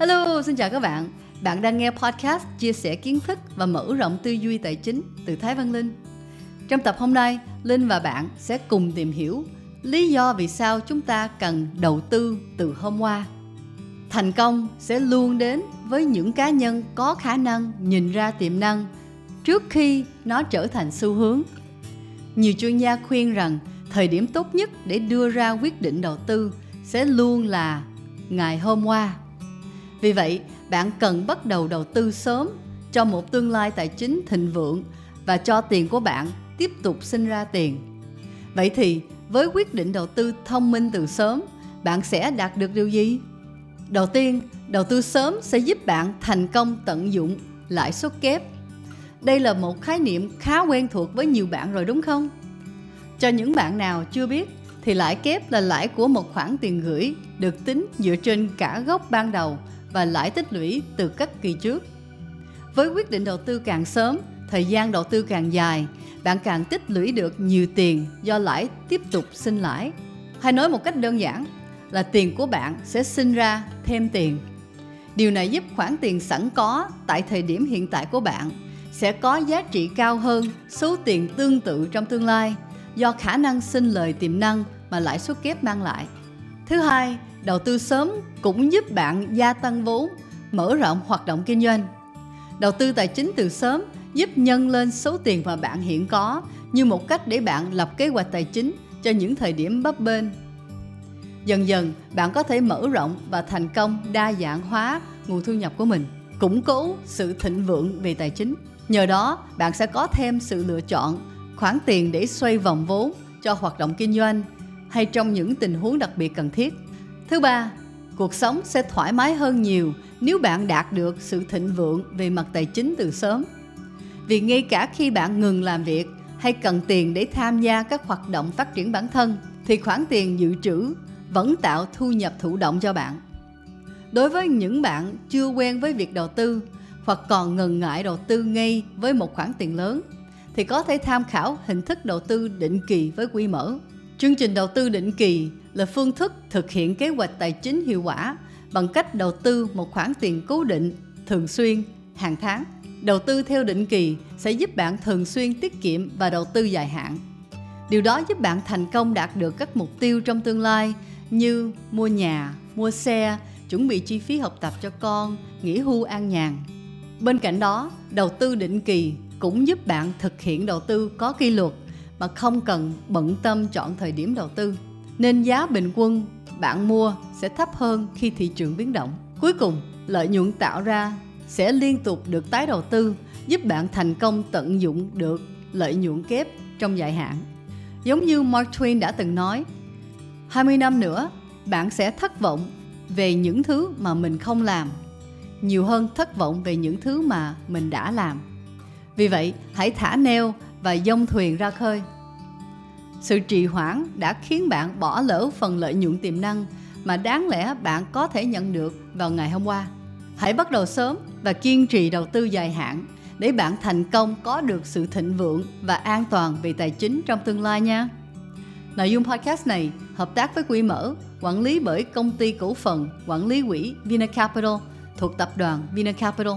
Hello, xin chào các bạn. Bạn đang nghe podcast chia sẻ kiến thức và mở rộng tư duy tài chính từ Thái Văn Linh. Trong tập hôm nay, Linh và bạn sẽ cùng tìm hiểu lý do vì sao chúng ta cần đầu tư từ hôm qua. Thành công sẽ luôn đến với những cá nhân có khả năng nhìn ra tiềm năng trước khi nó trở thành xu hướng. Nhiều chuyên gia khuyên rằng thời điểm tốt nhất để đưa ra quyết định đầu tư sẽ luôn là ngày hôm qua. Vì vậy, bạn cần bắt đầu đầu tư sớm cho một tương lai tài chính thịnh vượng và cho tiền của bạn tiếp tục sinh ra tiền. Vậy thì, với quyết định đầu tư thông minh từ sớm, bạn sẽ đạt được điều gì? Đầu tiên, đầu tư sớm sẽ giúp bạn thành công tận dụng lãi suất kép. Đây là một khái niệm khá quen thuộc với nhiều bạn rồi đúng không? Cho những bạn nào chưa biết thì lãi kép là lãi của một khoản tiền gửi được tính dựa trên cả gốc ban đầu và lãi tích lũy từ các kỳ trước. Với quyết định đầu tư càng sớm, thời gian đầu tư càng dài, bạn càng tích lũy được nhiều tiền do lãi tiếp tục sinh lãi. Hay nói một cách đơn giản là tiền của bạn sẽ sinh ra thêm tiền. Điều này giúp khoản tiền sẵn có tại thời điểm hiện tại của bạn sẽ có giá trị cao hơn số tiền tương tự trong tương lai do khả năng sinh lời tiềm năng mà lãi suất kép mang lại. Thứ hai, đầu tư sớm cũng giúp bạn gia tăng vốn, mở rộng hoạt động kinh doanh. Đầu tư tài chính từ sớm giúp nhân lên số tiền mà bạn hiện có như một cách để bạn lập kế hoạch tài chính cho những thời điểm bấp bênh. Dần dần, bạn có thể mở rộng và thành công đa dạng hóa nguồn thu nhập của mình, củng cố sự thịnh vượng về tài chính. Nhờ đó, bạn sẽ có thêm sự lựa chọn khoản tiền để xoay vòng vốn cho hoạt động kinh doanh hay trong những tình huống đặc biệt cần thiết. Thứ ba, cuộc sống sẽ thoải mái hơn nhiều nếu bạn đạt được sự thịnh vượng về mặt tài chính từ sớm. Vì ngay cả khi bạn ngừng làm việc hay cần tiền để tham gia các hoạt động phát triển bản thân thì khoản tiền dự trữ vẫn tạo thu nhập thụ động cho bạn. Đối với những bạn chưa quen với việc đầu tư hoặc còn ngần ngại đầu tư ngay với một khoản tiền lớn thì có thể tham khảo hình thức đầu tư định kỳ với quy mở. Chương trình đầu tư định kỳ là phương thức thực hiện kế hoạch tài chính hiệu quả bằng cách đầu tư một khoản tiền cố định thường xuyên hàng tháng. Đầu tư theo định kỳ sẽ giúp bạn thường xuyên tiết kiệm và đầu tư dài hạn. Điều đó giúp bạn thành công đạt được các mục tiêu trong tương lai như mua nhà, mua xe, chuẩn bị chi phí học tập cho con, nghỉ hưu an nhàn. Bên cạnh đó, đầu tư định kỳ cũng giúp bạn thực hiện đầu tư có kỷ luật mà không cần bận tâm chọn thời điểm đầu tư. Nên giá bình quân bạn mua sẽ thấp hơn khi thị trường biến động. Cuối cùng, lợi nhuận tạo ra sẽ liên tục được tái đầu tư, giúp bạn thành công tận dụng được lợi nhuận kép trong dài hạn. Giống như Mark Twain đã từng nói, 20 năm nữa, bạn sẽ thất vọng về những thứ mà mình không làm, nhiều hơn thất vọng về những thứ mà mình đã làm. Vì vậy, hãy thả neo và dông thuyền ra khơi. Sự trì hoãn đã khiến bạn bỏ lỡ phần lợi nhuận tiềm năng mà đáng lẽ bạn có thể nhận được vào ngày hôm qua. Hãy bắt đầu sớm và kiên trì đầu tư dài hạn để bạn thành công có được sự thịnh vượng và an toàn về tài chính trong tương lai nha. Nội dung podcast này hợp tác với quỹ mở, quản lý bởi công ty cổ phần quản lý quỹ Vinacapital thuộc tập đoàn Vinacapital.